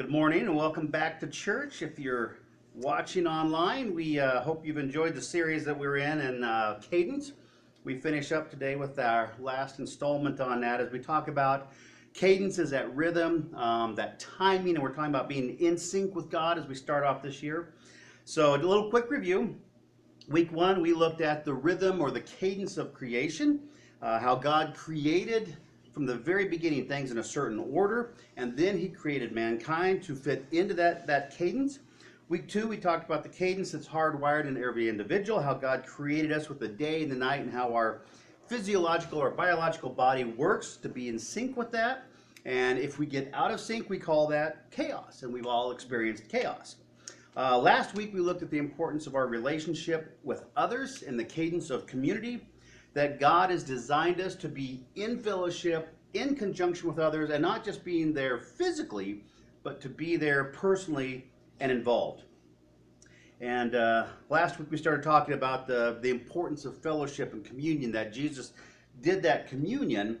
Good morning and welcome back to church. If you're watching online, we uh, hope you've enjoyed the series that we're in in uh, Cadence. We finish up today with our last installment on that as we talk about cadence is that rhythm, um, that timing, and we're talking about being in sync with God as we start off this year. So, a little quick review. Week one, we looked at the rhythm or the cadence of creation, uh, how God created from the very beginning things in a certain order, and then he created mankind to fit into that, that cadence. Week two, we talked about the cadence that's hardwired in every individual, how God created us with the day and the night, and how our physiological or biological body works to be in sync with that. And if we get out of sync, we call that chaos, and we've all experienced chaos. Uh, last week, we looked at the importance of our relationship with others and the cadence of community that God has designed us to be in fellowship, in conjunction with others, and not just being there physically, but to be there personally and involved. And uh, last week we started talking about the, the importance of fellowship and communion, that Jesus did that communion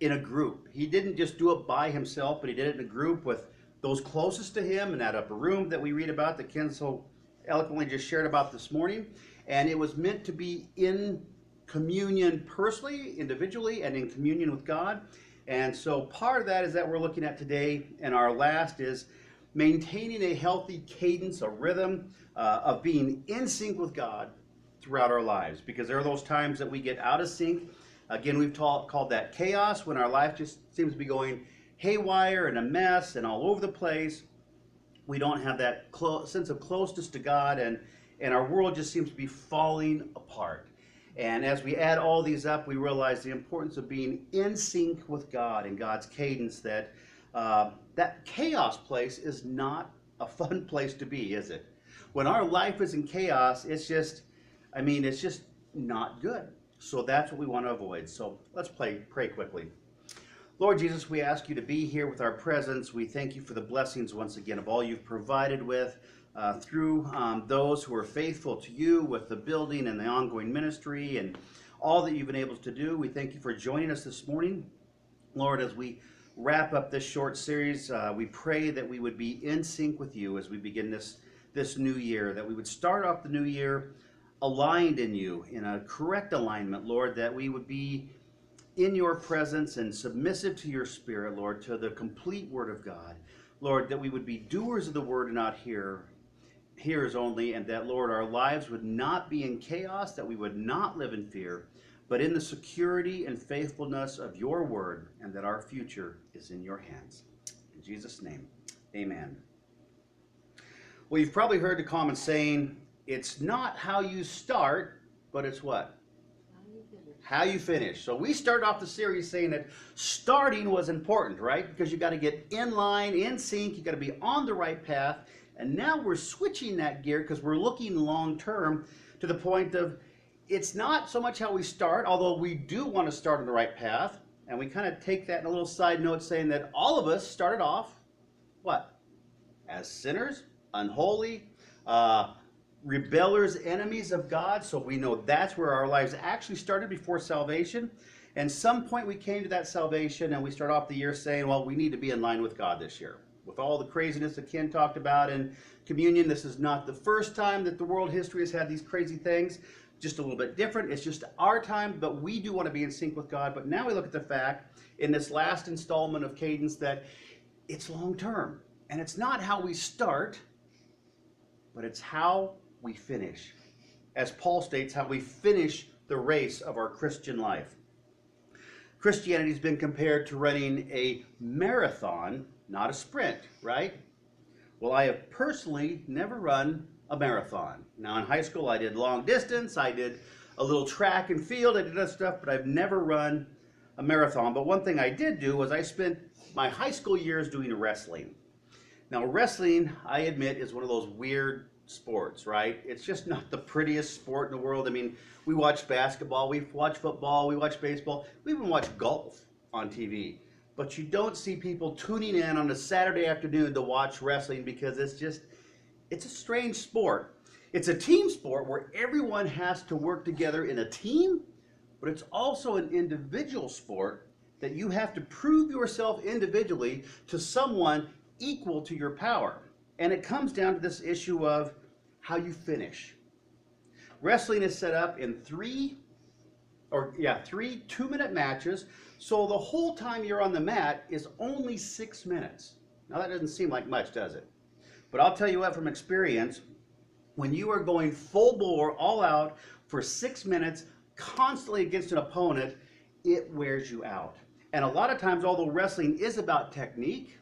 in a group. He didn't just do it by himself, but he did it in a group with those closest to him in that upper room that we read about, that Ken so eloquently just shared about this morning. And it was meant to be in communion personally, individually, and in communion with God. And so part of that is that we're looking at today, and our last is maintaining a healthy cadence, a rhythm uh, of being in sync with God throughout our lives. Because there are those times that we get out of sync. Again, we've taught, called that chaos when our life just seems to be going haywire and a mess and all over the place. We don't have that clo- sense of closeness to God, and, and our world just seems to be falling apart. And as we add all these up, we realize the importance of being in sync with God and God's cadence. That uh, that chaos place is not a fun place to be, is it? When our life is in chaos, it's just, I mean, it's just not good. So that's what we want to avoid. So let's play, pray quickly. Lord Jesus, we ask you to be here with our presence. We thank you for the blessings once again of all you've provided with uh, through um, those who are faithful to you with the building and the ongoing ministry and all that you've been able to do. We thank you for joining us this morning. Lord, as we wrap up this short series, uh, we pray that we would be in sync with you as we begin this, this new year, that we would start off the new year aligned in you, in a correct alignment, Lord, that we would be in your presence and submissive to your spirit, Lord, to the complete word of God. Lord, that we would be doers of the word and not hear, hearers only, and that, Lord, our lives would not be in chaos, that we would not live in fear, but in the security and faithfulness of your word, and that our future is in your hands. In Jesus' name, amen. Well, you've probably heard the common saying, it's not how you start, but it's what? How you finish. So we started off the series saying that starting was important, right? Because you got to get in line, in sync, you got to be on the right path. And now we're switching that gear because we're looking long term to the point of it's not so much how we start, although we do want to start on the right path. And we kind of take that in a little side note saying that all of us started off what? As sinners, unholy, uh, rebellers, enemies of God. So we know that's where our lives actually started before salvation. And some point we came to that salvation and we start off the year saying, well, we need to be in line with God this year. With all the craziness that Ken talked about in communion, this is not the first time that the world history has had these crazy things. Just a little bit different. It's just our time, but we do want to be in sync with God. But now we look at the fact in this last installment of Cadence that it's long term. And it's not how we start, but it's how we finish. As Paul states, how we finish the race of our Christian life. Christianity has been compared to running a marathon, not a sprint, right? Well, I have personally never run a marathon. Now, in high school, I did long distance, I did a little track and field, I did other stuff, but I've never run a marathon. But one thing I did do was I spent my high school years doing wrestling. Now, wrestling, I admit, is one of those weird sports, right? It's just not the prettiest sport in the world. I mean, we watch basketball, we watch football, we watch baseball, we even watch golf on TV. But you don't see people tuning in on a Saturday afternoon to watch wrestling because it's just, it's a strange sport. It's a team sport where everyone has to work together in a team, but it's also an individual sport that you have to prove yourself individually to someone equal to your power. And it comes down to this issue of how you finish. Wrestling is set up in three or yeah, three two-minute matches. So the whole time you're on the mat is only six minutes. Now that doesn't seem like much, does it? But I'll tell you what from experience, when you are going full bore, all out for six minutes, constantly against an opponent, it wears you out. And a lot of times, although wrestling is about technique,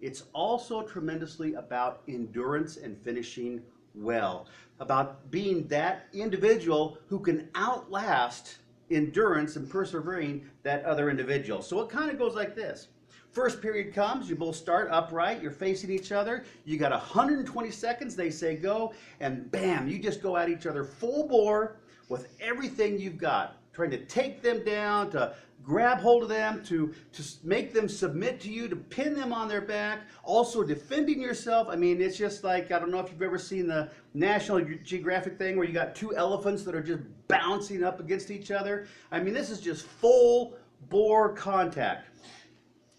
it's also tremendously about endurance and finishing well, about being that individual who can outlast endurance and persevering that other individual. So it kind of goes like this. First period comes, you both start upright, you're facing each other, you got 120 seconds, they say go, and bam, you just go at each other full bore with everything you've got, trying to take them down, to grab hold of them, to, to make them submit to you, to pin them on their back, also defending yourself. I mean, it's just like, I don't know if you've ever seen the National Geographic thing where you got two elephants that are just bouncing up against each other. I mean, this is just full bore contact.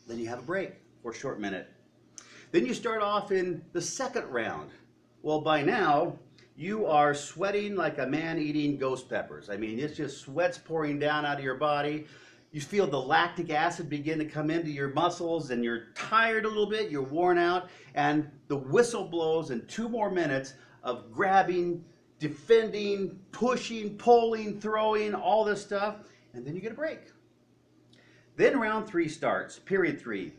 Then you have a break for a short minute. Then you start off in the second round. Well, by now, you are sweating like a man eating ghost peppers. I mean, it's just sweat's pouring down out of your body. You feel the lactic acid begin to come into your muscles, and you're tired a little bit, you're worn out, and the whistle blows in two more minutes of grabbing, defending, pushing, pulling, throwing, all this stuff, and then you get a break. Then round three starts, period three.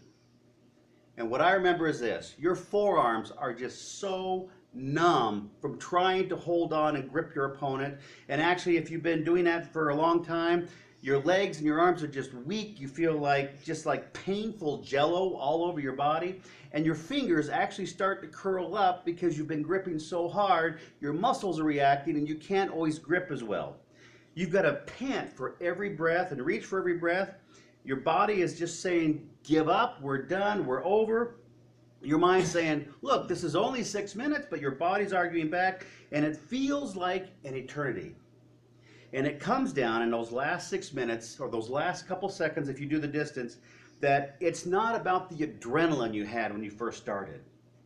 And what I remember is this your forearms are just so numb from trying to hold on and grip your opponent. And actually, if you've been doing that for a long time, your legs and your arms are just weak. You feel like just like painful jello all over your body. And your fingers actually start to curl up because you've been gripping so hard. Your muscles are reacting and you can't always grip as well. You've got to pant for every breath and reach for every breath. Your body is just saying, give up, we're done, we're over. Your mind's saying, look, this is only six minutes, but your body's arguing back, and it feels like an eternity. And it comes down in those last six minutes, or those last couple seconds, if you do the distance, that it's not about the adrenaline you had when you first started.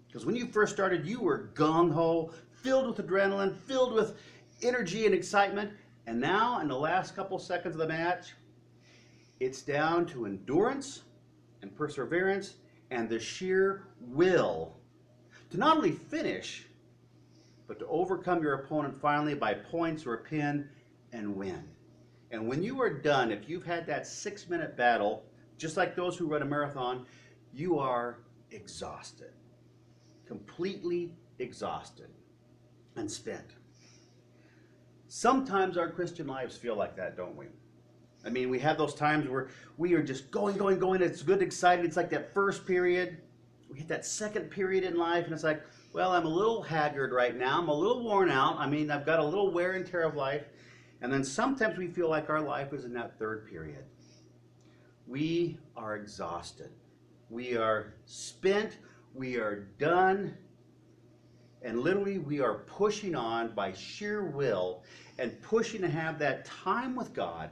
Because when you first started, you were gung ho, filled with adrenaline, filled with energy and excitement. And now, in the last couple seconds of the match, it's down to endurance and perseverance and the sheer will to not only finish, but to overcome your opponent finally by points or a pin and win. And when you are done, if you've had that six minute battle, just like those who run a marathon, you are exhausted, completely exhausted and spent. Sometimes our Christian lives feel like that, don't we? I mean, we have those times where we are just going, going, going. It's good, excited. It's like that first period. We hit that second period in life, and it's like, well, I'm a little haggard right now. I'm a little worn out. I mean, I've got a little wear and tear of life. And then sometimes we feel like our life is in that third period. We are exhausted. We are spent. We are done. And literally, we are pushing on by sheer will and pushing to have that time with God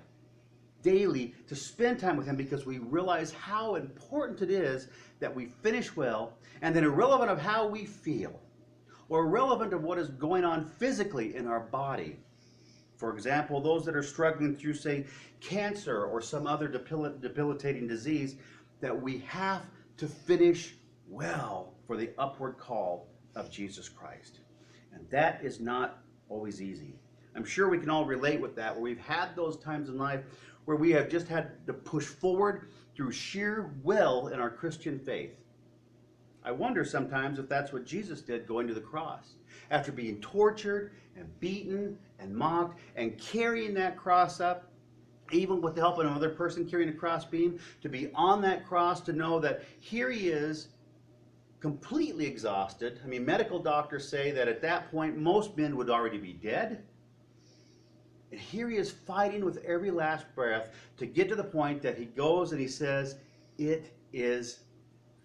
daily to spend time with Him because we realize how important it is that we finish well and then irrelevant of how we feel or irrelevant of what is going on physically in our body. For example, those that are struggling through, say, cancer or some other debil- debilitating disease, that we have to finish well for the upward call of Jesus Christ. And that is not always easy. I'm sure we can all relate with that, where we've had those times in life where we have just had to push forward through sheer will in our Christian faith. I wonder sometimes if that's what Jesus did going to the cross. After being tortured and beaten and mocked and carrying that cross up, even with the help of another person carrying a crossbeam, to be on that cross, to know that here he is, completely exhausted. I mean, medical doctors say that at that point, most men would already be dead. And here he is fighting with every last breath to get to the point that he goes and he says, It is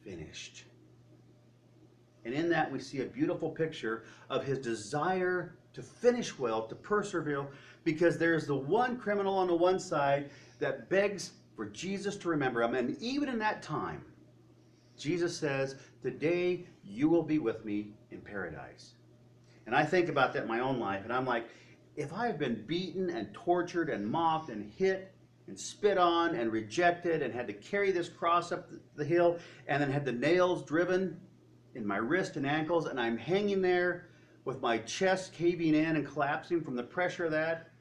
finished. And in that, we see a beautiful picture of his desire to finish well, to persevere, because there's the one criminal on the one side that begs for Jesus to remember him. And even in that time, Jesus says, Today you will be with me in paradise. And I think about that in my own life, and I'm like, if I have been beaten and tortured and mocked and hit and spit on and rejected and had to carry this cross up the hill and then had the nails driven in my wrist and ankles, and I'm hanging there with my chest caving in and collapsing from the pressure of that,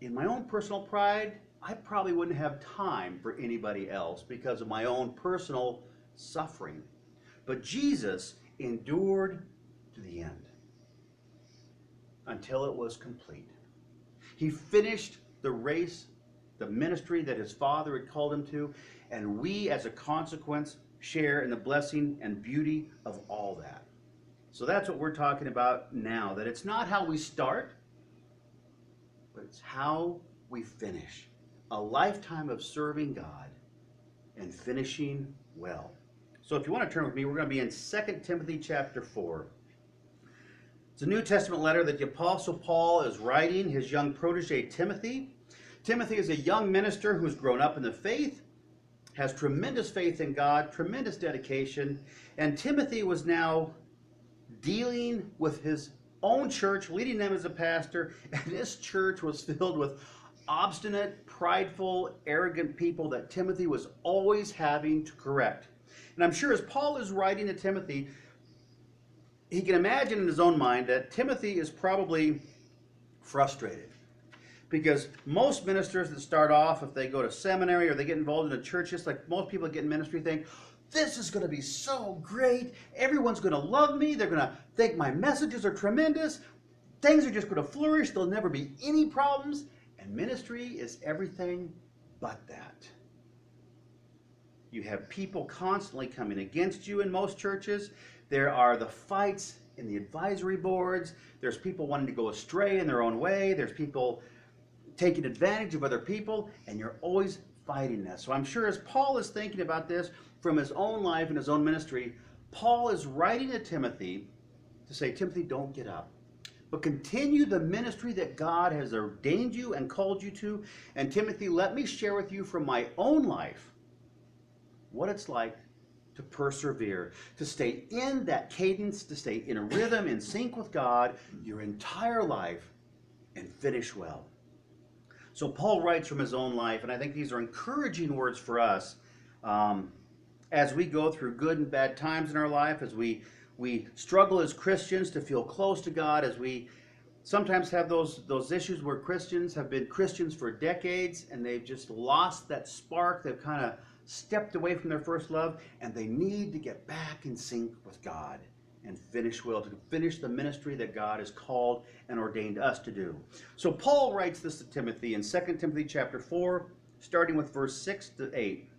in my own personal pride, I probably wouldn't have time for anybody else because of my own personal suffering. But Jesus endured to the end until it was complete. He finished the race, the ministry that his Father had called him to, and we, as a consequence, share in the blessing and beauty of all that. So that's what we're talking about now. That it's not how we start, but it's how we finish. A lifetime of serving God and finishing well. So if you want to turn with me, we're going to be in 2 Timothy chapter 4. It's a New Testament letter that the Apostle Paul is writing his young protege Timothy. Timothy is a young minister who's grown up in the faith, has tremendous faith in God, tremendous dedication, and Timothy was now dealing with his own church, leading them as a pastor, and this church was filled with obstinate, prideful, arrogant people that Timothy was always having to correct. And I'm sure as Paul is writing to Timothy, he can imagine in his own mind that Timothy is probably frustrated. Because most ministers that start off, if they go to seminary or they get involved in a church, just like most people that get in ministry think, this is going to be so great. Everyone's going to love me. They're going to think my messages are tremendous. Things are just going to flourish. There'll never be any problems. And ministry is everything but that. You have people constantly coming against you in most churches. There are the fights in the advisory boards. There's people wanting to go astray in their own way. There's people taking advantage of other people, and you're always fighting that. So I'm sure as Paul is thinking about this, from his own life and his own ministry, Paul is writing to Timothy to say, Timothy, don't get up. But continue the ministry that God has ordained you and called you to. And Timothy, let me share with you from my own life what it's like to persevere, to stay in that cadence, to stay in a rhythm, in sync with God your entire life and finish well. So Paul writes from his own life, and I think these are encouraging words for us. Um, as we go through good and bad times in our life, as we we struggle as Christians to feel close to God, as we sometimes have those those issues where Christians have been Christians for decades and they've just lost that spark. They've kind of stepped away from their first love, and they need to get back in sync with God and finish well, to finish the ministry that God has called and ordained us to do. So Paul writes this to Timothy in 2 Timothy chapter 4, starting with verse 6 to 8.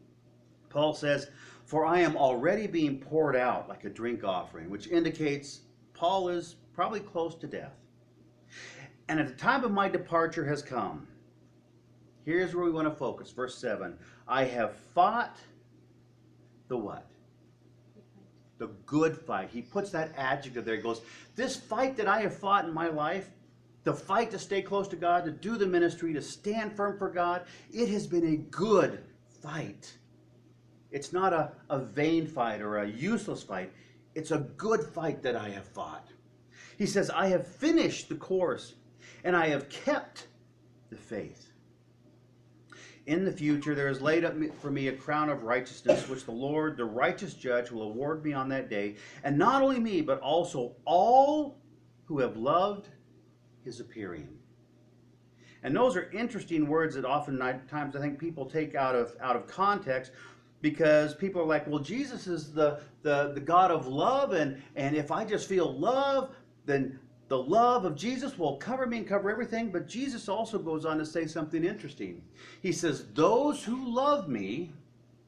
Paul says, For I am already being poured out like a drink offering, which indicates Paul is probably close to death. And at the time of my departure has come. Here's where we want to focus. Verse 7 I have fought the what? The good fight. He puts that adjective there. He goes, This fight that I have fought in my life, the fight to stay close to God, to do the ministry, to stand firm for God, it has been a good fight. It's not a, a vain fight or a useless fight. It's a good fight that I have fought. He says, I have finished the course and I have kept the faith. In the future, there is laid up for me a crown of righteousness, which the Lord, the righteous judge, will award me on that day. And not only me, but also all who have loved his appearing. And those are interesting words that oftentimes I think people take out of out of context because people are like, well, Jesus is the, the, the God of love, and, and if I just feel love, then the love of Jesus will cover me and cover everything. But Jesus also goes on to say something interesting. He says, Those who love me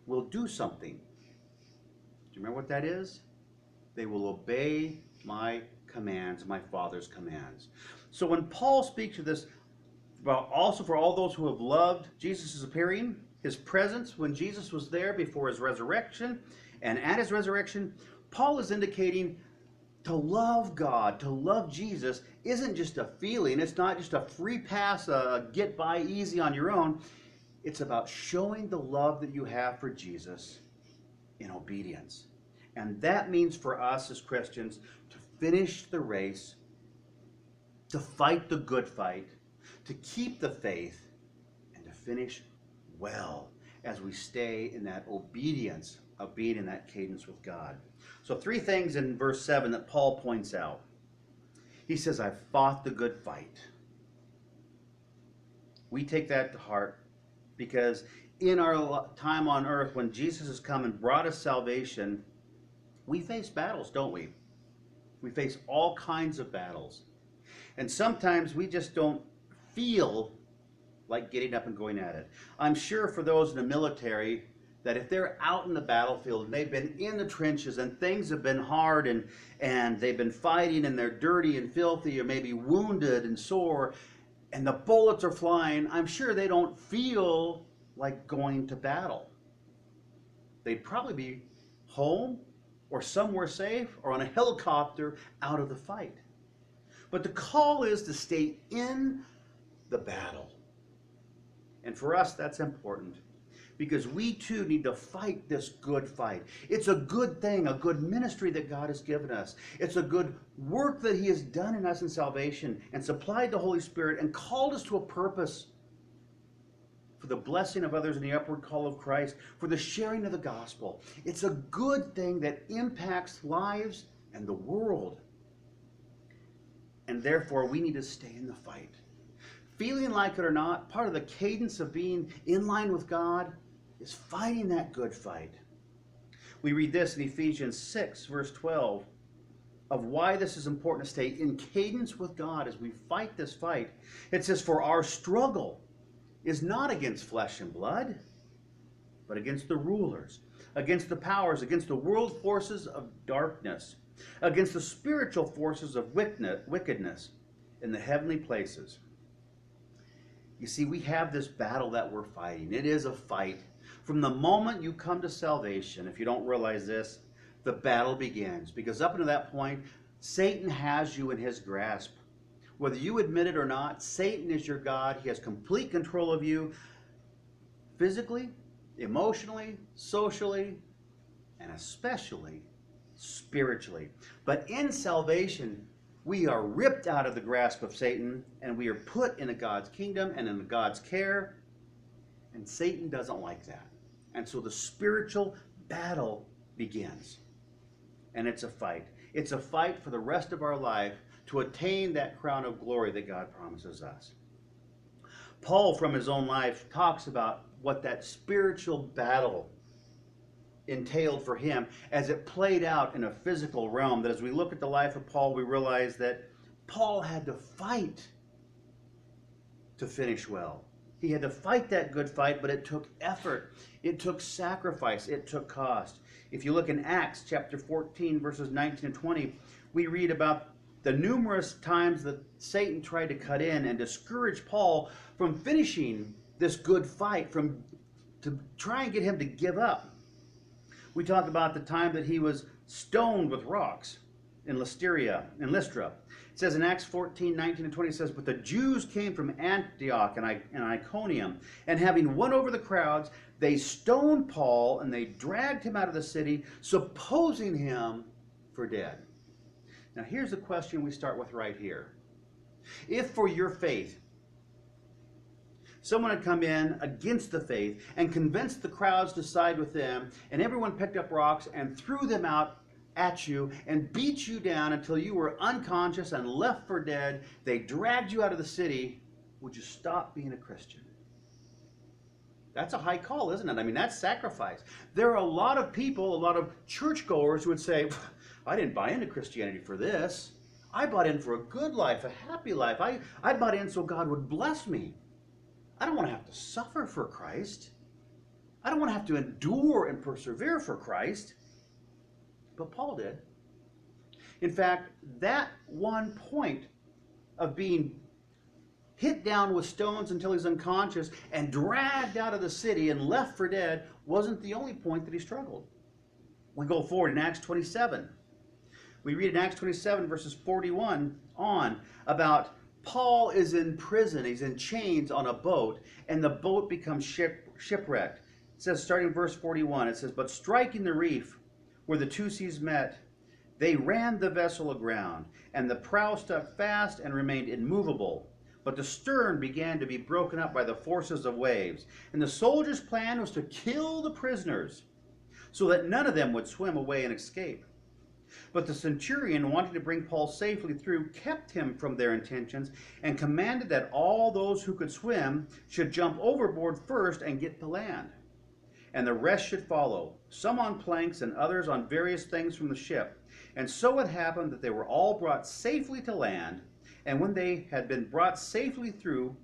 will do something. Do you remember what that is? They will obey my commands, my Father's commands. So when Paul speaks of this, about also for all those who have loved Jesus' appearing, his presence when Jesus was there before his resurrection, and at his resurrection, Paul is indicating to love God, to love Jesus, isn't just a feeling. It's not just a free pass, a get by easy on your own. It's about showing the love that you have for Jesus in obedience. And that means for us as Christians to finish the race, to fight the good fight, to keep the faith, and to finish well as we stay in that obedience of being in that cadence with God. So, three things in verse 7 that Paul points out. He says, I've fought the good fight. We take that to heart because in our time on earth, when Jesus has come and brought us salvation, we face battles, don't we? We face all kinds of battles. And sometimes we just don't feel like getting up and going at it. I'm sure for those in the military that if they're out in the battlefield and they've been in the trenches and things have been hard and and they've been fighting and they're dirty and filthy or maybe wounded and sore and the bullets are flying, I'm sure they don't feel like going to battle. They'd probably be home or somewhere safe or on a helicopter out of the fight. But the call is to stay in the battle. And for us, that's important because we too need to fight this good fight. It's a good thing, a good ministry that God has given us. It's a good work that He has done in us in salvation and supplied the Holy Spirit and called us to a purpose for the blessing of others in the upward call of Christ, for the sharing of the gospel. It's a good thing that impacts lives and the world. And therefore, we need to stay in the fight feeling like it or not, part of the cadence of being in line with God is fighting that good fight. We read this in Ephesians 6, verse 12, of why this is important to stay in cadence with God as we fight this fight. It says, For our struggle is not against flesh and blood, but against the rulers, against the powers, against the world forces of darkness, against the spiritual forces of wickedness in the heavenly places. You see, we have this battle that we're fighting. It is a fight. From the moment you come to salvation, if you don't realize this, the battle begins. Because up until that point, Satan has you in his grasp. Whether you admit it or not, Satan is your God. He has complete control of you physically, emotionally, socially, and especially spiritually. But in salvation, we are ripped out of the grasp of Satan and we are put in a God's kingdom and in God's care. And Satan doesn't like that. And so the spiritual battle begins. And it's a fight. It's a fight for the rest of our life to attain that crown of glory that God promises us. Paul, from his own life, talks about what that spiritual battle entailed for him as it played out in a physical realm. That as we look at the life of Paul, we realize that Paul had to fight to finish well. He had to fight that good fight, but it took effort, it took sacrifice, it took cost. If you look in Acts chapter 14, verses 19 and 20, we read about the numerous times that Satan tried to cut in and discourage Paul from finishing this good fight, from to try and get him to give up we talk about the time that he was stoned with rocks in Listeria, in Lystra. It says in Acts 14, 19 and 20, it says, But the Jews came from Antioch and, I, and Iconium, and having won over the crowds, they stoned Paul and they dragged him out of the city, supposing him for dead. Now, here's the question we start with right here. If for your faith someone had come in against the faith and convinced the crowds to side with them, and everyone picked up rocks and threw them out at you and beat you down until you were unconscious and left for dead. They dragged you out of the city. Would you stop being a Christian? That's a high call, isn't it? I mean, that's sacrifice. There are a lot of people, a lot of churchgoers who would say, I didn't buy into Christianity for this. I bought in for a good life, a happy life. I, I bought in so God would bless me. I don't want to have to suffer for Christ. I don't want to have to endure and persevere for Christ. But Paul did. In fact, that one point of being hit down with stones until he's unconscious and dragged out of the city and left for dead wasn't the only point that he struggled. We go forward in Acts 27. We read in Acts 27, verses 41 on, about Paul is in prison, he's in chains on a boat, and the boat becomes ship, shipwrecked. It says, starting verse 41, it says, But striking the reef where the two seas met, they ran the vessel aground, and the prow stuck fast and remained immovable. But the stern began to be broken up by the forces of waves. And the soldiers' plan was to kill the prisoners, so that none of them would swim away and escape. But the centurion, wanting to bring Paul safely through, kept him from their intentions and commanded that all those who could swim should jump overboard first and get to land. And the rest should follow, some on planks and others on various things from the ship. And so it happened that they were all brought safely to land. And when they had been brought safely through,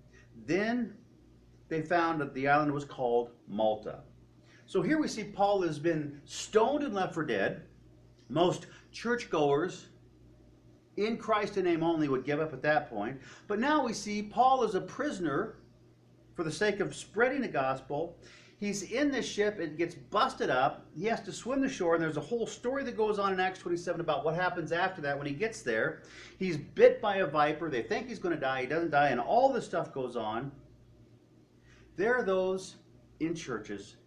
then they found that the island was called Malta. So here we see Paul has been stoned and left for dead. Most churchgoers in Christ in name only would give up at that point. But now we see Paul is a prisoner for the sake of spreading the gospel. He's in this ship, it gets busted up. He has to swim the shore, and there's a whole story that goes on in Acts 27 about what happens after that when he gets there. He's bit by a viper. They think he's going to die. He doesn't die, and all this stuff goes on. There are those in churches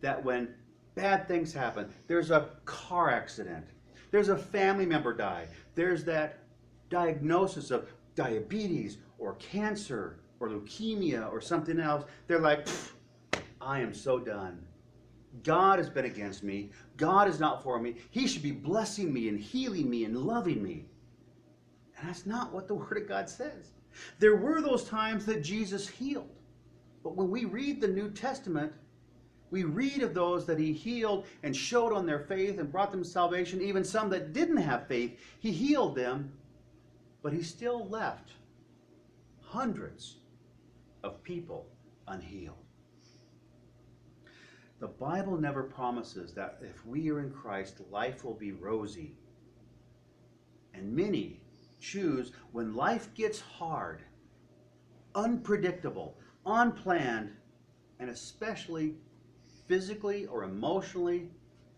that when bad things happen, there's a car accident, there's a family member die, there's that diagnosis of diabetes or cancer or leukemia or something else, they're like, I am so done. God has been against me. God is not for me. He should be blessing me and healing me and loving me. And that's not what the Word of God says. There were those times that Jesus healed. But when we read the New Testament, we read of those that he healed and showed on their faith and brought them salvation, even some that didn't have faith. He healed them, but he still left hundreds of people unhealed. The Bible never promises that if we are in Christ, life will be rosy. And many choose when life gets hard, unpredictable, unplanned, and especially physically or emotionally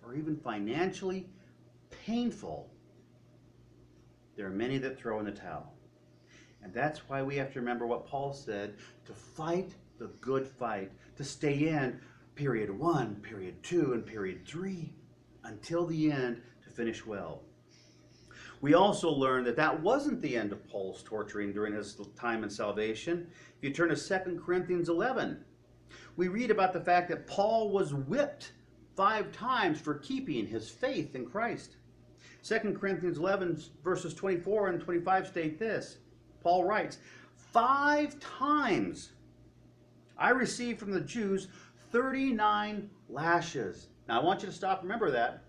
or even financially painful, there are many that throw in the towel. And that's why we have to remember what Paul said to fight the good fight, to stay in period one, period two, and period three until the end to finish well. We also learned that that wasn't the end of Paul's torturing during his time in salvation. If you turn to 2 Corinthians 11, we read about the fact that Paul was whipped five times for keeping his faith in Christ. 2 Corinthians 11, verses 24 and 25 state this Paul writes, Five times I received from the Jews 39 lashes. Now I want you to stop, remember that.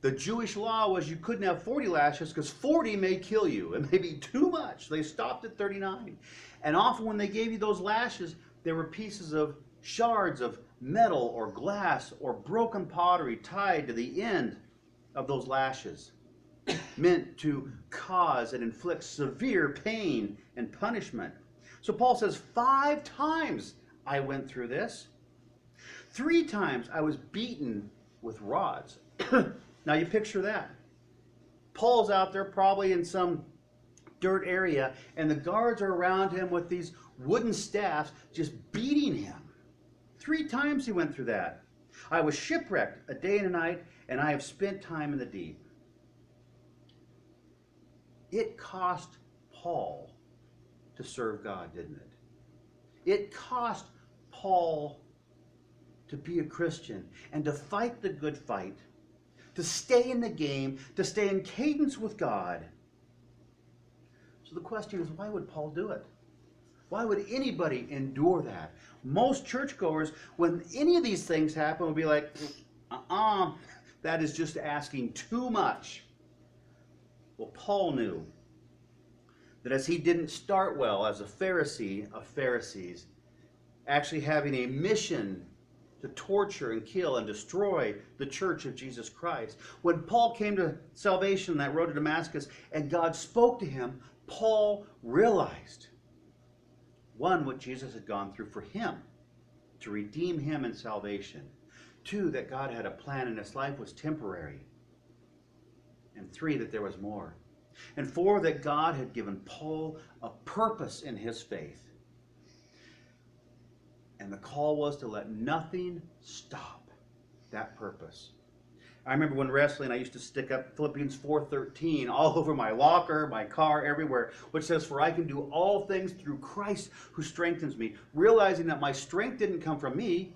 The Jewish law was you couldn't have 40 lashes because 40 may kill you. It may be too much. They stopped at 39. And often when they gave you those lashes, there were pieces of shards of metal or glass or broken pottery tied to the end of those lashes, meant to cause and inflict severe pain and punishment. So Paul says, Five times I went through this. Three times I was beaten with rods. now you picture that. Paul's out there probably in some dirt area, and the guards are around him with these wooden staffs just beating him. Three times he went through that. I was shipwrecked a day and a night, and I have spent time in the deep. It cost Paul to serve God, didn't it? It cost Paul to be a Christian and to fight the good fight, to stay in the game, to stay in cadence with God. So the question is why would Paul do it? Why would anybody endure that? Most churchgoers, when any of these things happen, will be like, uh uh-uh, uh, that is just asking too much. Well, Paul knew that as he didn't start well as a Pharisee of Pharisees, actually having a mission to torture and kill and destroy the church of Jesus Christ. When Paul came to salvation, on that road to Damascus, and God spoke to him, Paul realized one, what Jesus had gone through for him to redeem him in salvation. Two, that God had a plan and his life was temporary. And three, that there was more. And four, that God had given Paul a purpose in his faith. And the call was to let nothing stop that purpose. I remember when wrestling, I used to stick up Philippians 4:13 all over my locker, my car, everywhere, which says, "For I can do all things through Christ who strengthens me." Realizing that my strength didn't come from me.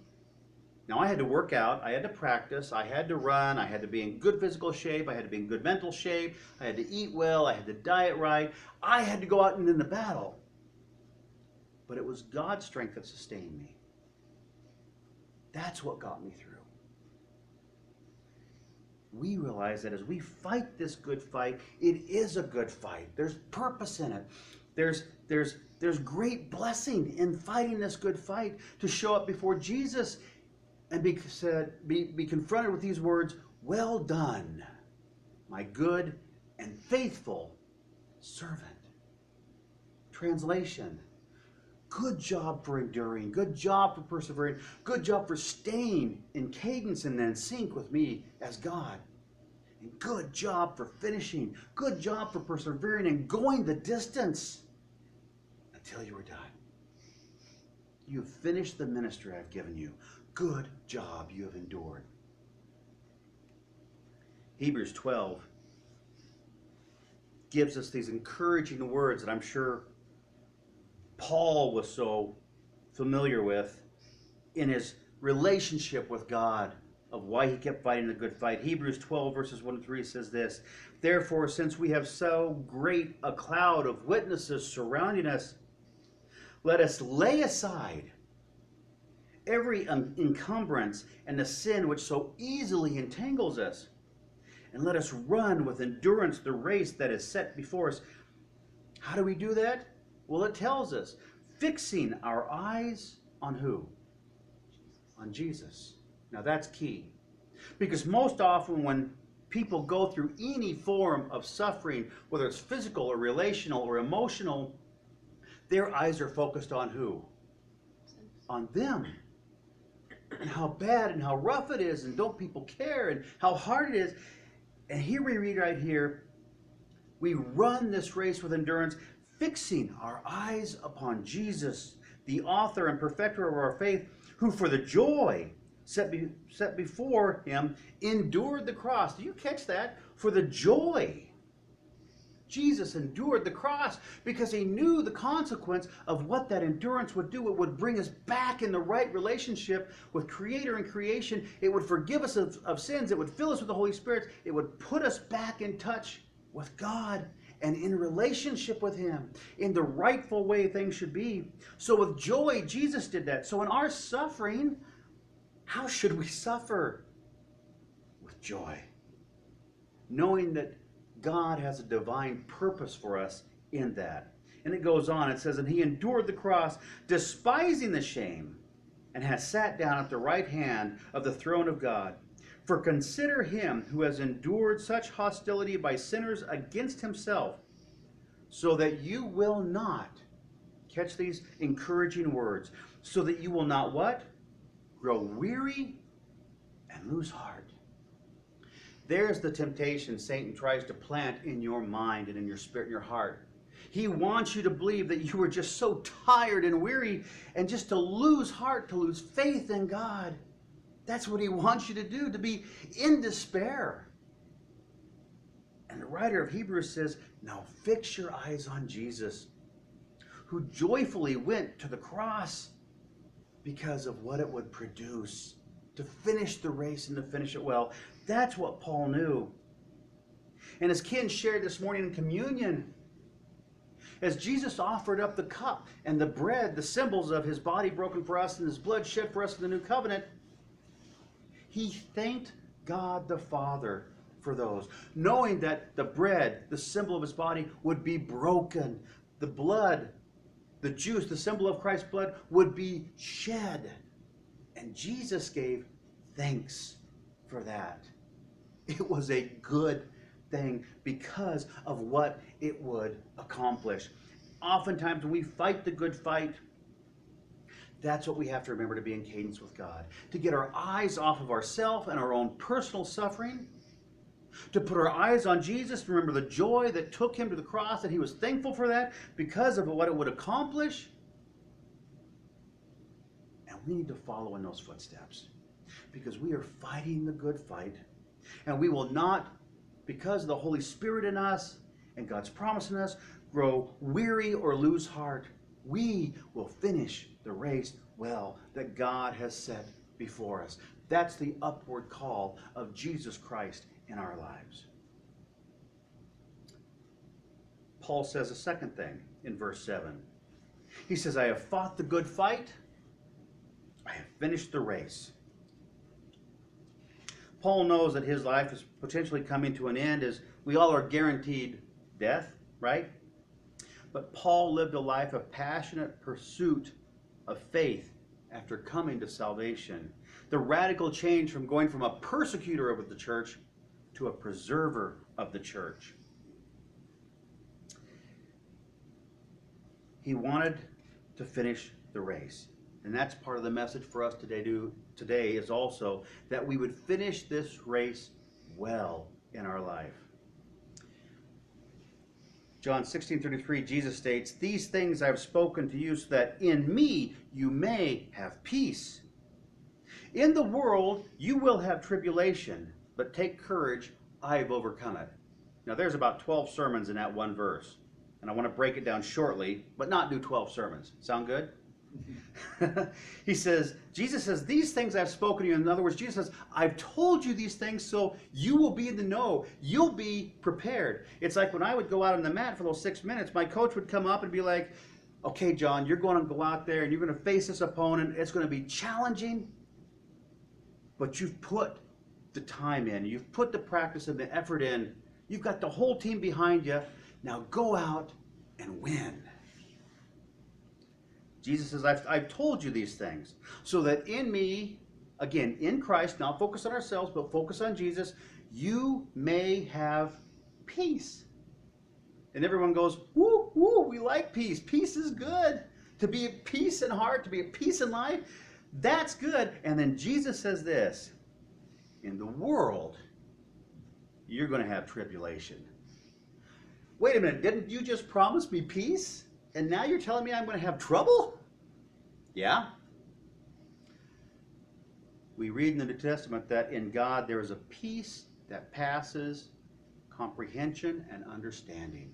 Now I had to work out, I had to practice, I had to run, I had to be in good physical shape, I had to be in good mental shape, I had to eat well, I had to diet right. I had to go out and in the battle. But it was God's strength that sustained me. That's what got me through we realize that as we fight this good fight, it is a good fight. There's purpose in it. There's there's there's great blessing in fighting this good fight to show up before Jesus and be said be, be confronted with these words, well done, my good and faithful servant. Translation. Good job for enduring, good job for persevering, good job for staying in cadence and then sync with me as God. And good job for finishing, good job for persevering and going the distance until you were done. You have finished the ministry I've given you. Good job you have endured. Hebrews 12 gives us these encouraging words that I'm sure Paul was so familiar with in his relationship with God of why he kept fighting the good fight. Hebrews 12, verses 1 to 3 says this Therefore, since we have so great a cloud of witnesses surrounding us, let us lay aside every encumbrance and the sin which so easily entangles us. And let us run with endurance the race that is set before us. How do we do that? Well, it tells us fixing our eyes on who? On Jesus. Now that's key. Because most often when people go through any form of suffering, whether it's physical or relational or emotional, their eyes are focused on who? On them. And how bad and how rough it is, and don't people care, and how hard it is. And here we read right here we run this race with endurance, fixing our eyes upon Jesus, the author and perfecter of our faith, who for the joy set, be, set before him endured the cross. Do you catch that? For the joy. Jesus endured the cross because he knew the consequence of what that endurance would do. It would bring us back in the right relationship with Creator and creation. It would forgive us of, of sins. It would fill us with the Holy Spirit. It would put us back in touch with God and in relationship with Him in the rightful way things should be. So, with joy, Jesus did that. So, in our suffering, how should we suffer? With joy, knowing that God has a divine purpose for us in that. And it goes on, it says, And He endured the cross, despising the shame, and has sat down at the right hand of the throne of God. For consider him who has endured such hostility by sinners against himself, so that you will not, catch these encouraging words, so that you will not what? Grow weary and lose heart. There's the temptation Satan tries to plant in your mind and in your spirit and your heart. He wants you to believe that you are just so tired and weary and just to lose heart, to lose faith in God. That's what he wants you to do, to be in despair. And the writer of Hebrews says, Now fix your eyes on Jesus, who joyfully went to the cross because of what it would produce to finish the race and to finish it well. That's what Paul knew. And as Ken shared this morning in communion, as Jesus offered up the cup and the bread, the symbols of his body broken for us and his blood shed for us in the new covenant, he thanked God the Father for those, knowing that the bread, the symbol of his body, would be broken. The blood, the juice, the symbol of Christ's blood, would be shed. And Jesus gave thanks for that. It was a good thing because of what it would accomplish. Oftentimes, we fight the good fight, that's what we have to remember to be in cadence with God. To get our eyes off of ourselves and our own personal suffering. To put our eyes on Jesus, remember the joy that took him to the cross, that he was thankful for that because of what it would accomplish. And we need to follow in those footsteps because we are fighting the good fight. And we will not, because of the Holy Spirit in us and God's promise in us, grow weary or lose heart. We will finish the race well that God has set before us. That's the upward call of Jesus Christ in our lives. Paul says a second thing in verse 7. He says, I have fought the good fight, I have finished the race. Paul knows that his life is potentially coming to an end as we all are guaranteed death, right? But Paul lived a life of passionate pursuit of faith after coming to salvation. The radical change from going from a persecutor of the church to a preserver of the church. He wanted to finish the race. And that's part of the message for us today do today is also that we would finish this race well in our life. John 16 33, Jesus states, These things I've spoken to you so that in me you may have peace. In the world you will have tribulation, but take courage, I've overcome it. Now there's about 12 sermons in that one verse. And I want to break it down shortly, but not do 12 sermons. Sound good? he says, Jesus says, These things I've spoken to you. In other words, Jesus says, I've told you these things so you will be in the know. You'll be prepared. It's like when I would go out on the mat for those six minutes, my coach would come up and be like, Okay, John, you're going to go out there and you're going to face this opponent. It's going to be challenging, but you've put the time in, you've put the practice and the effort in, you've got the whole team behind you. Now go out and win. Jesus says, I've, I've told you these things so that in me, again, in Christ, not focus on ourselves, but focus on Jesus, you may have peace. And everyone goes, woo, woo, we like peace. Peace is good. To be at peace in heart, to be at peace in life, that's good. And then Jesus says this In the world, you're going to have tribulation. Wait a minute, didn't you just promise me peace? And now you're telling me I'm going to have trouble? Yeah? We read in the New Testament that in God there is a peace that passes comprehension and understanding.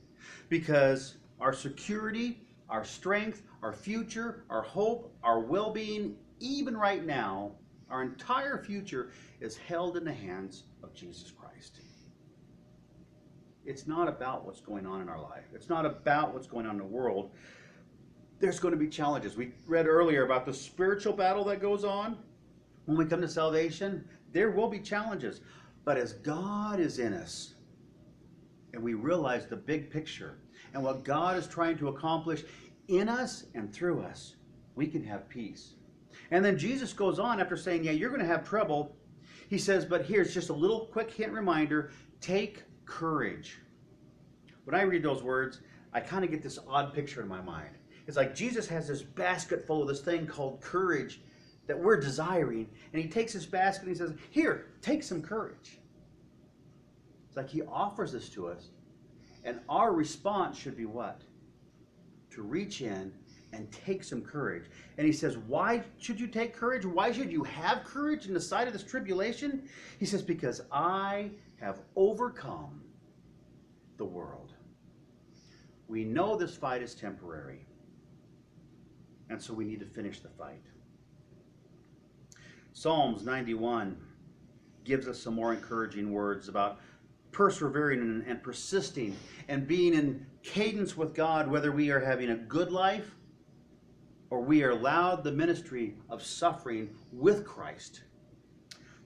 Because our security, our strength, our future, our hope, our well being, even right now, our entire future is held in the hands of Jesus Christ. It's not about what's going on in our life. It's not about what's going on in the world. There's going to be challenges. We read earlier about the spiritual battle that goes on. When we come to salvation, there will be challenges. But as God is in us, and we realize the big picture and what God is trying to accomplish in us and through us, we can have peace. And then Jesus goes on after saying, Yeah, you're going to have trouble. He says, But here's just a little quick hint reminder take courage. When I read those words, I kind of get this odd picture in my mind. It's like Jesus has this basket full of this thing called courage that we're desiring, and he takes this basket and he says, Here, take some courage. It's like he offers this to us, and our response should be what? To reach in and take some courage. And he says, Why should you take courage? Why should you have courage in the sight of this tribulation? He says, Because I have overcome the world. We know this fight is temporary, and so we need to finish the fight. Psalms 91 gives us some more encouraging words about persevering and, persisting and being in cadence with God, whether we are having a good life or we are allowed the ministry of suffering with Christ.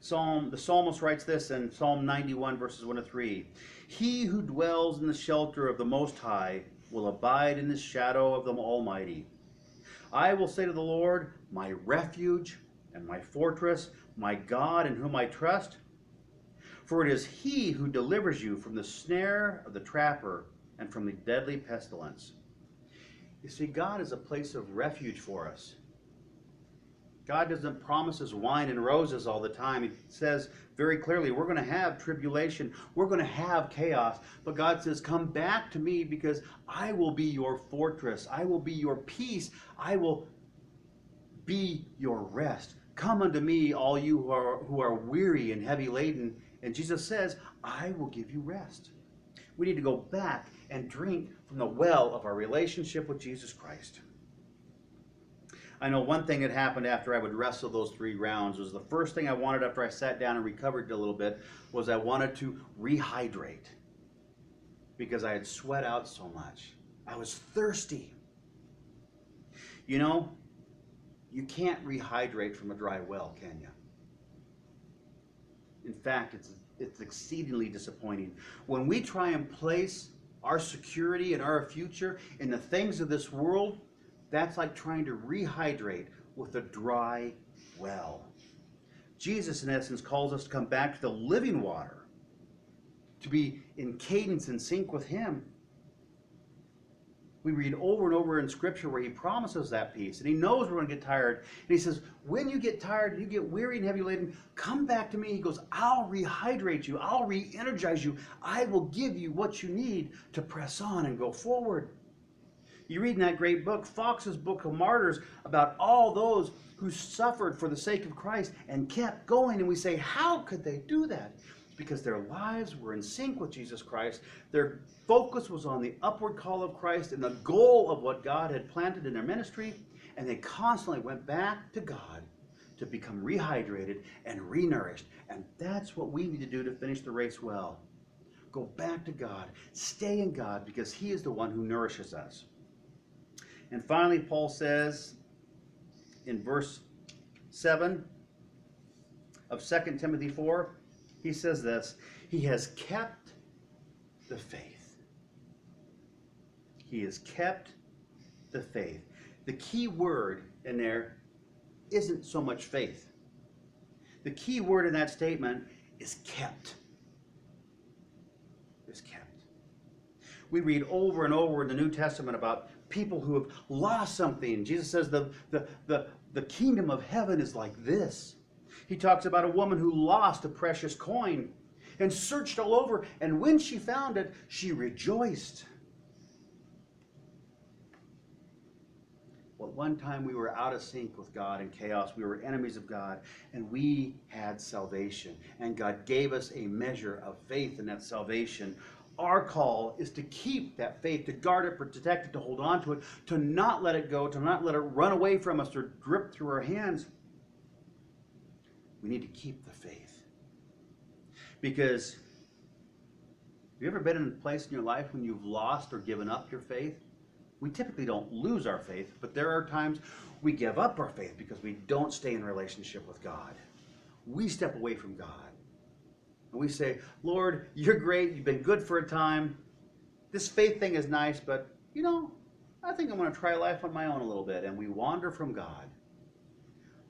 Psalm, the psalmist writes this in Psalm 91, verses 1 to 3. He who dwells in the shelter of the Most High will abide in the shadow of the Almighty. I will say to the Lord, my refuge and my fortress, my God in whom I trust. For it is he who delivers you from the snare of the trapper and from the deadly pestilence. You see, God is a place of refuge for us. God doesn't promise us wine and roses all the time. He says very clearly, we're going to have tribulation, we're going to have chaos. But God says, Come back to me because I will be your fortress, I will be your peace, I will be your rest. Come unto me, all you who are, who are weary and heavy laden. And Jesus says, I will give you rest. We need to go back and drink from the well of our relationship with Jesus Christ. I know one thing that happened after I would wrestle those three rounds was the first thing I wanted after I sat down and recovered a little bit was I wanted to rehydrate because I had sweat out so much. I was thirsty. You know, you can't rehydrate from a dry well, can you? In fact, it's it's exceedingly disappointing. When we try and place our security and our future in the things of this world, that's like trying to rehydrate with a dry well. Jesus, in essence, calls us to come back to the living water, to be in cadence and sync with Him. We read over and over in Scripture where He promises that peace, and He knows we're going to get tired. And He says, When you get tired, you get weary and heavy laden, come back to me. He goes, I'll rehydrate you, I'll re energize you, I will give you what you need to press on and go forward. You read in that great book, Fox's Book of Martyrs, about all those who suffered for the sake of Christ and kept going. And we say, How could they do that? because their lives were in sync with Jesus Christ. Their focus was on the upward call of Christ and the goal of what God had planted in their ministry. And they constantly went back to God to become rehydrated and renourished. And that's what we need to do to finish the race well. Go back to God, stay in God, because He is the one who nourishes us. And finally, Paul says in verse 7 of 2 Timothy 4 he says this He has kept the faith. He has kept the faith. The key word in there isn't so much faith. The key word in that statement is kept. Is kept. We read over and over in the New Testament about people who have lost something. Jesus says the, the, the, the kingdom of heaven is like this. He talks about a woman who lost a precious coin and searched all over, and when she found it, she rejoiced. Well, one time we were out of sync with God in chaos. We were enemies of God, and we had salvation. And God gave us a measure of faith in that salvation. Our call is to keep that faith, to guard it, protect it, to hold on to it, to not let it go, to not let it run away from us or drip through our hands we need to keep the faith. Because have you ever been in a place in your life when you've lost or given up your faith? We typically don't lose our faith, but there are times we give up our faith because we don't stay in relationship with God. We step away from God. And we say, Lord, you're great. You've been good for a time. This faith thing is nice, but you know, I think I'm going to try life on my own a little bit. And we wander from God.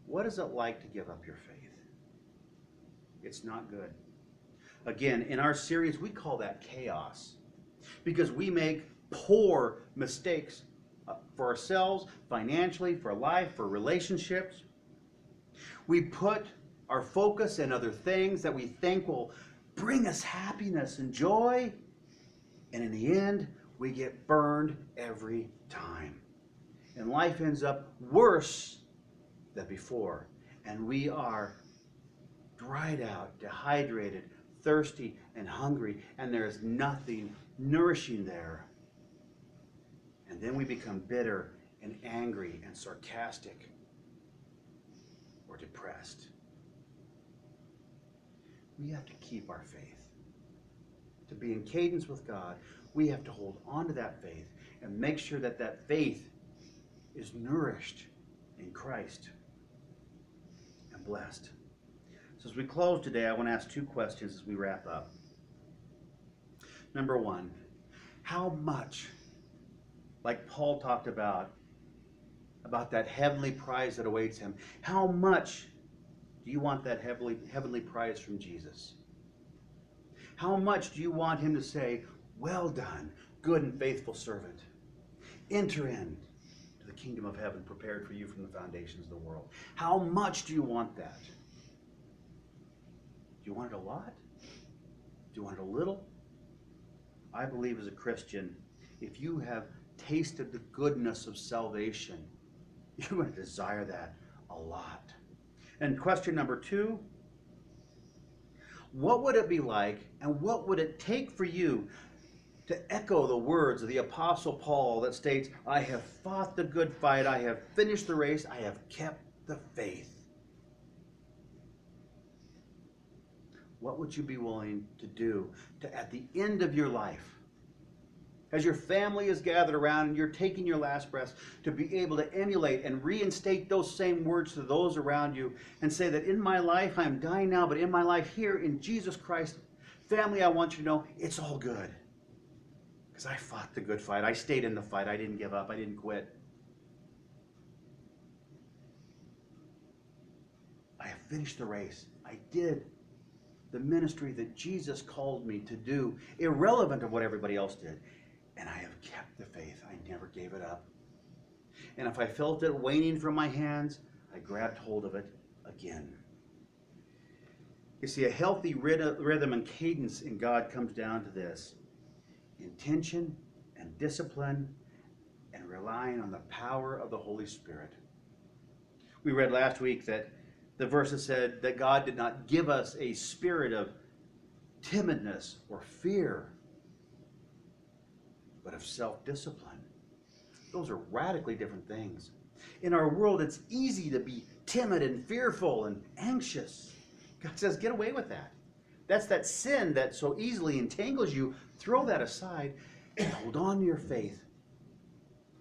What is it like to give up your faith? It's not good. Again, in our series, we call that chaos because we make poor mistakes uh, for ourselves, financially, for life, for relationships. We put our focus in other things that we think will bring us happiness and joy. And in the end, we get burned every time. And life ends up worse than before. And we are dried out, dehydrated, thirsty, and hungry, and there is nothing nourishing there. And then we become bitter and angry and sarcastic or depressed. We have to keep our faith. To be in cadence with God, we have to hold on to that faith and make sure that that faith is nourished in Christ and blessed. So as we close today, I want to ask two questions as we wrap up. Number one, how much, like Paul talked about, about that heavenly prize that awaits him, how much do you want that heavenly, heavenly prize from Jesus? How much do you want him to say, Well done, good and faithful servant? Enter in to the kingdom of heaven prepared for you from the foundations of the world. How much do you want that? Do you want it a lot? Do you want it a little? I believe as a Christian, if you have tasted the goodness of salvation, you're going to desire that a lot. And question number two What would it be like, and what would it take for you to echo the words of the Apostle Paul that states, I have fought the good fight, I have finished the race, I have kept the faith? What would you be willing to do to, at the end of your life, as your family is gathered around and you're taking your last breath, to be able to emulate and reinstate those same words to those around you and say that in my life, I am dying now, but in my life here in Jesus Christ, family, I want you to know it's all good. Because I fought the good fight. I stayed in the fight. I didn't give up. I didn't quit. I have finished the race. I did the ministry that Jesus called me to do, irrelevant of what everybody else did. And I have kept the faith. I never gave it up. And if I felt it waning from my hands, I grabbed hold of it again. You see, a healthy rhythm and cadence in God comes down to this intention and discipline and relying on the power of the Holy Spirit. We read last week that the verses said that God did not give us a spirit of timidness or fear, but of self discipline. Those are radically different things. In our world, it's easy to be timid and fearful and anxious. God says, get away with that. That's that sin that so easily entangles you. Throw that aside and hold on to your faith.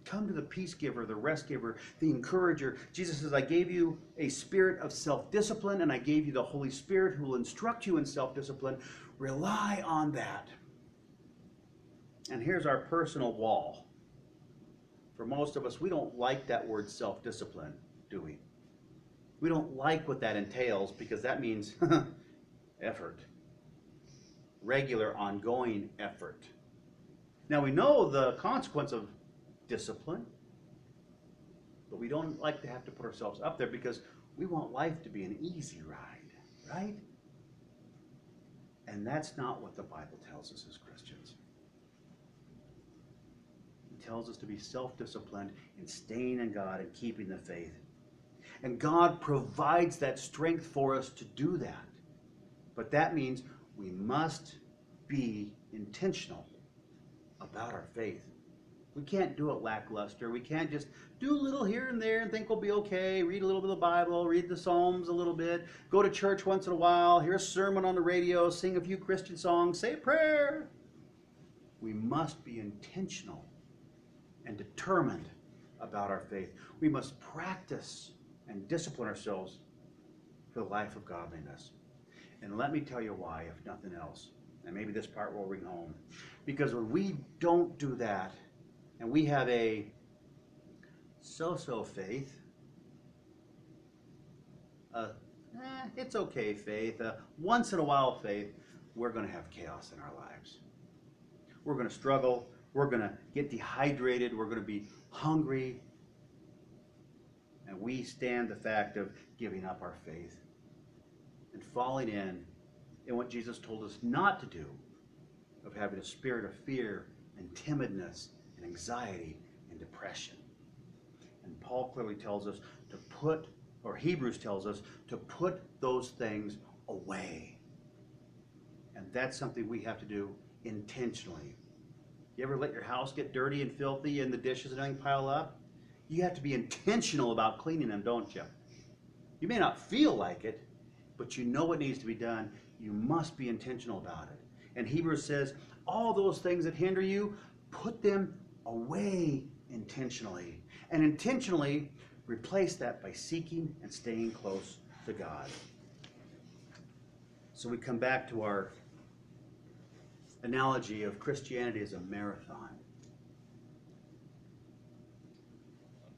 Come to the peace giver, the rest giver, the encourager. Jesus says, I gave you a spirit of self discipline, and I gave you the Holy Spirit who will instruct you in self discipline. Rely on that. And here's our personal wall. For most of us, we don't like that word self discipline, do we? We don't like what that entails because that means effort, regular, ongoing effort. Now we know the consequence of discipline, but we don't like to have to put ourselves up there because we want life to be an easy ride, right? And that's not what the Bible tells us as Tells us to be self disciplined in staying in God and keeping the faith. And God provides that strength for us to do that. But that means we must be intentional about our faith. We can't do it lackluster. We can't just do a little here and there and think we'll be okay. Read a little bit of the Bible, read the Psalms a little bit, go to church once in a while, hear a sermon on the radio, sing a few Christian songs, say a prayer. We must be intentional and determined about our faith. We must practice and discipline ourselves for the life of godliness. And let me tell you why, if nothing else. And maybe this part will ring home. Because when we don't do that, and we have a so so faith, uh, eh, it's okay faith, uh, once in a while faith, we're going to have chaos in our lives. We're going to struggle. We're going to get dehydrated. We're going to be hungry. And we stand the fact of giving up our faith and falling in in what Jesus told us not to do, of having a spirit of fear and timidness and anxiety and depression. And Paul clearly tells us to put, or Hebrews tells us, to put those things away. And that's something we have to do intentionally. You ever let your house get dirty and filthy and the dishes and everything pile up? You have to be intentional about cleaning them, don't you? You may not feel like it, but you know what needs to be done. You must be intentional about it. And Hebrews says, all those things that hinder you, put them away intentionally. And intentionally replace that by seeking and staying close to God. So we come back to our analogy of Christianity as a marathon.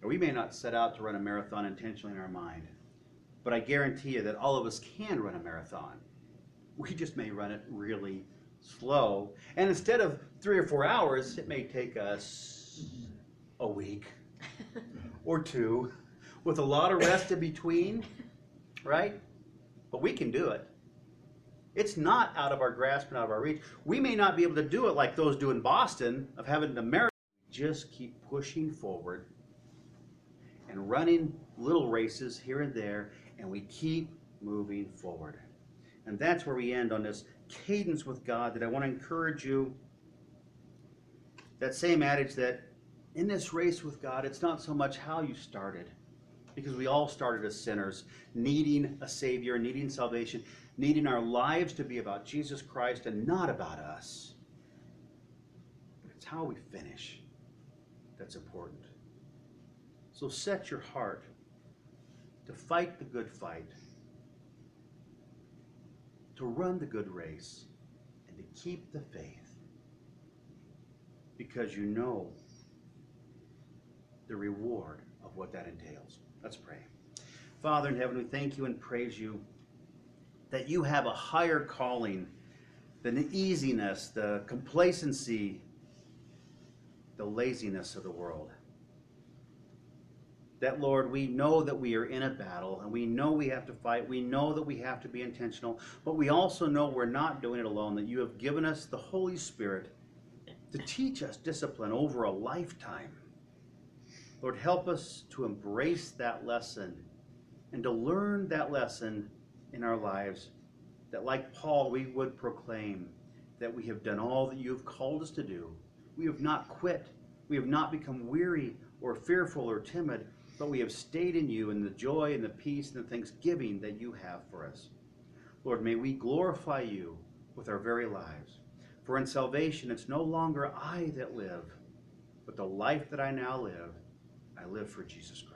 we may not set out to run a marathon intentionally in our mind, but I guarantee you that all of us can run a marathon. We just may run it really slow. And instead of three or four hours, it may take us a week or two with a lot of rest in between, right? But we can do it. It's not out of our grasp and out of our reach. We may not be able to do it like those do in Boston of having the marathon. Just keep pushing forward and running little races here and there, and we keep moving forward. And that's where we end on this cadence with God that I want to encourage you. That same adage that in this race with God, it's not so much how you started, because we all started as sinners, needing a Savior, needing salvation, needing our lives to be about Jesus Christ and not about us. But it's how we finish that's important. So set your heart to fight the good fight, to run the good race, and to keep the faith. Because you know the reward of what that entails. Let's pray. Father in heaven, we thank you and praise you that you have a higher calling than the easiness, the complacency, the laziness of the world. That, Lord, we know that we are in a battle and we know we have to fight. We know that we have to be intentional, but we also know we're not doing it alone, that you have given us the Holy Spirit to teach us discipline over a lifetime. Lord, help us to embrace that lesson and to learn that lesson in our lives. That, like Paul, we would proclaim that we have done all that you have called us to do. We have not quit. We have not become weary or fearful or timid, but we have stayed in you in the joy and the peace and the thanksgiving that you have for us. Lord, may we glorify you with our very lives. For in salvation, it's no longer I that live, but the life that I now live, I live for Jesus Christ.